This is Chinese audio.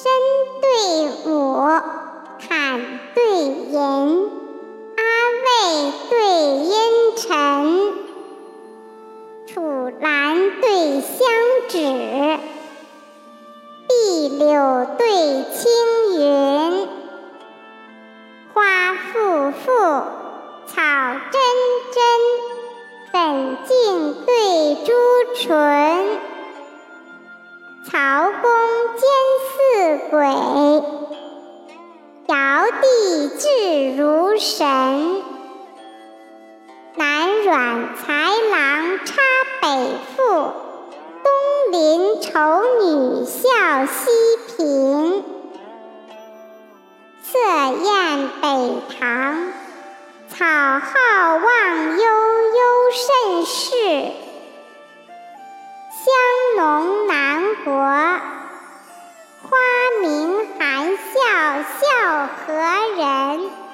身对舞，坎对银，阿魏对阴辰，楚兰对香芷，碧柳对青云，花馥馥，草蓁蓁，粉镜对朱唇。曹公兼似鬼，尧帝智如神。南阮才郎插北赋，东邻丑女笑西平。色艳北堂，草浩望悠悠甚是。香浓南国，何人。